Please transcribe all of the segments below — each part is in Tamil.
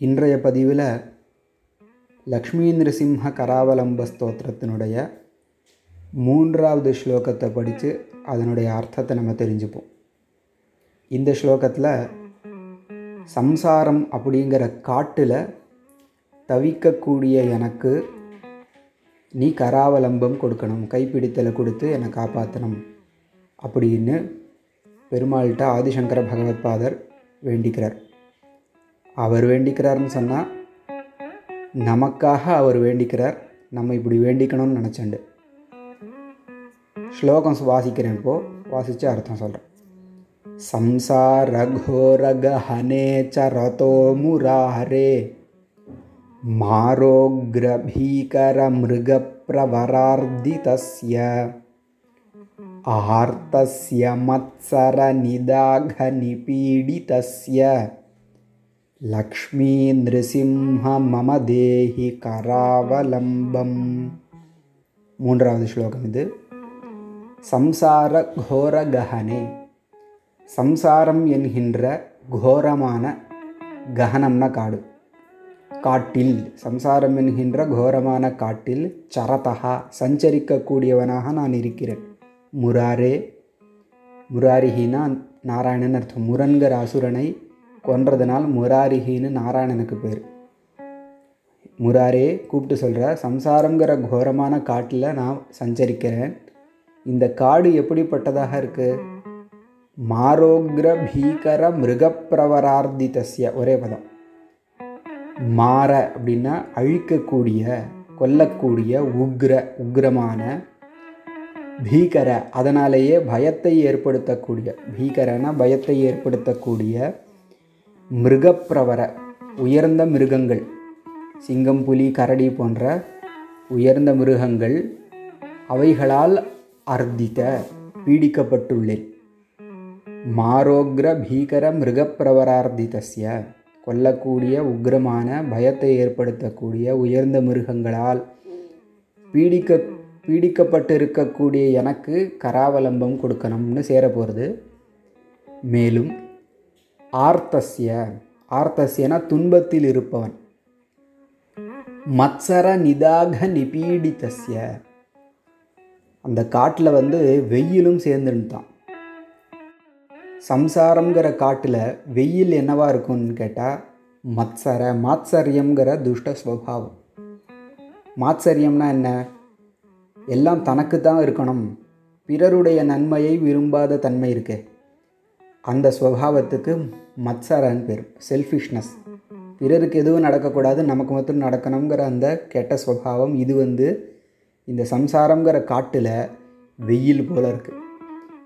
இன்றைய பதிவில் லக்ஷ்மி நிருசிம்ஹ கராவலம்ப ஸ்தோத்திரத்தினுடைய மூன்றாவது ஸ்லோகத்தை படித்து அதனுடைய அர்த்தத்தை நம்ம தெரிஞ்சுப்போம். இந்த ஸ்லோகத்தில் சம்சாரம் அப்படிங்கிற காட்டில் தவிக்கக்கூடிய எனக்கு நீ கராவலம்பம் கொடுக்கணும் கைப்பிடித்தலை கொடுத்து என்னை காப்பாற்றணும் அப்படின்னு பெருமாள்கிட்ட ஆதிசங்கர பகவத்பாதர் வேண்டிக்கிறார். அவர் வேண்டிக்கிறார்னு சொன்னால் நமக்காக அவர் வேண்டிக்கிறார் நம்ம இப்படி வேண்டிக்கணும்னு நினச்சண்டு ஸ்லோகம் வாசிக்கிறேன் இப்போது வாசித்து அர்த்தம் சொல்கிறேன் संसारघोरगहने च रतो मुरारे मारोग्रभीकरमृगप्रवरार्दितस्य आर्तस्य मत्सरनिदाघनिपीडितस्य लक्ष्मीनृसिंह मम देहि करावलम्बम् மூன்றாவது ஸ்லோகம் இது சம்சார கோரகஹனே சம்சாரம் என்கின்ற கோரமான ககனம்னா காடு காட்டில் சம்சாரம் என்கின்ற கோரமான காட்டில் சரதகா சஞ்சரிக்கக்கூடியவனாக நான் இருக்கிறேன் முராரே முராரிஹினா நாராயணன் அர்த்தம் முரன்கிற அசுரனை கொன்றதுனால் முராரிகின்னு நாராயணனுக்கு பேர். முராரே கூப்பிட்டு சொல்கிற சம்சாரங்கிற கோரமான காட்டில் நான் சஞ்சரிக்கிறேன். இந்த காடு எப்படிப்பட்டதாக இருக்குது மாரோக்ர பீகர மிருகப்பிரவரார்த்திதஸ்ய ஒரே பதம். மாற அப்படின்னா அழிக்கக்கூடிய கொல்லக்கூடிய உக்ர உக்ரமான பீகர. அதனாலேயே பயத்தை ஏற்படுத்தக்கூடிய பீகரன பயத்தை ஏற்படுத்தக்கூடிய மிருகப்பிரவர உயர்ந்த மிருகங்கள் சிங்கம் புலி கரடி போன்ற உயர்ந்த மிருகங்கள் அவைகளால் அர்த்தித்த பீடிக்கப்பட்டுள்ளேன். மாரோக்ர பீகர மிருகப்பிரவரார்த்திதஸ்ய கொல்லக்கூடிய உக்ரமான பயத்தை ஏற்படுத்தக்கூடிய உயர்ந்த மிருகங்களால் பீடிக்க பீடிக்கப்பட்டிருக்கக்கூடிய எனக்கு கராவலம்பம் கொடுக்கணும்னு சேரப்போகிறது மேலும் ஆர்த்தஸ்ய. ஆர்த்தஸ்யனா துன்பத்தில் இருப்பவன். மத்சர நிதாக நிபீடித்தஸ்ய. அந்த காட்டில் வந்து வெயிலும் சேர்ந்துட்டான் சம்சாரங்கிற காட்டில் வெயில் என்னவா இருக்கும்னு கேட்டால் மத்சர மாத்சரியங்கிற துஷ்ட ஸ்வபாவம். மாத்சரியம்னா என்ன? எல்லாம் தனக்கு தான் இருக்கணும். பிறருடைய நன்மையை விரும்பாத தன்மை இருக்கே. அந்த ஸ்வபாவத்துக்கு மத்சரன்னு பேர் செல்ஃபிஷ்னஸ் பிறருக்கு எதுவும் நடக்கக்கூடாது நமக்கு மட்டும் நடக்கணுங்கிற அந்த கெட்ட ஸ்வபாவம் இது வந்து இந்த சம்சாரங்கிற காட்டில் வெயில் போல் இருக்குது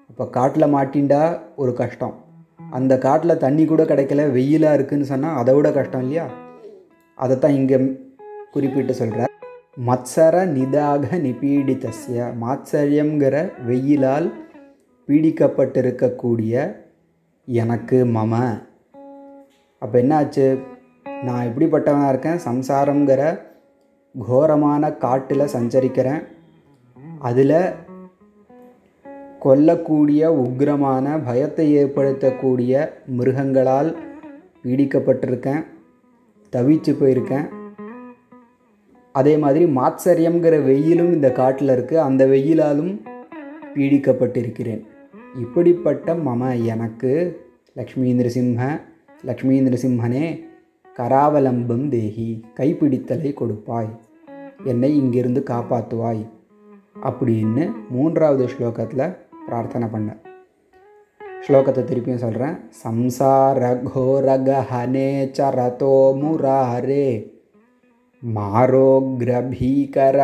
அப்போ காட்டில் மாட்டின்டா ஒரு கஷ்டம். அந்த காட்டில் தண்ணி கூட கிடைக்கல வெயிலாக இருக்குதுன்னு சொன்னால் அதை விட கஷ்டம் இல்லையா? அதைத்தான் இங்கே குறிப்பிட்டு சொல்கிறார் மத்சர நிதாக நிபீடித்தஸ்ய மாத்சரியங்கிற வெயிலால் பீடிக்கப்பட்டிருக்கக்கூடிய எனக்கு மம. அப்போ என்னாச்சு? நான் எப்படிப்பட்டவனாக இருக்கேன்? சம்சாரங்கிற கோரமான காட்டில் சஞ்சரிக்கிறேன். அதில் கொல்லக்கூடிய உக்ரமான பயத்தை ஏற்படுத்தக்கூடிய மிருகங்களால் பீடிக்கப்பட்டிருக்கேன். தவிச்சு போயிருக்கேன். அதே மாதிரி மாத்சரியங்கிற வெயிலும் இந்த காட்டில் இருக்குது அந்த வெயிலாலும் பீடிக்கப்பட்டிருக்கிறேன். இப்படிப்பட்ட மம எனக்கு லக்ஷ்மி நிருசிம்ஹ லக்ஷ்மி நிருசிம்ஹனே கராவலம்பம் தேகி கைப்பிடித்தலை கொடுப்பாய். என்னை இங்கிருந்து காப்பாற்றுவாய். அப்படின்னு மூன்றாவது ஸ்லோகத்தில் பிரார்த்தனை பண்ண. ஸ்லோகத்தை திருப்பியும் சொல்கிறேன் சம்சார கோரகஹனே சரதோ முராரே மாரோக்ரபீகர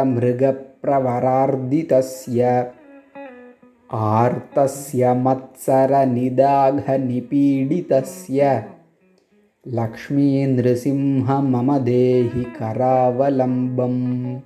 தஸ்ய आर्तस्य मत्सरनिदाघनिपीडितस्य लक्ष्मीनृसिंह मम देहि करावलम्बम्।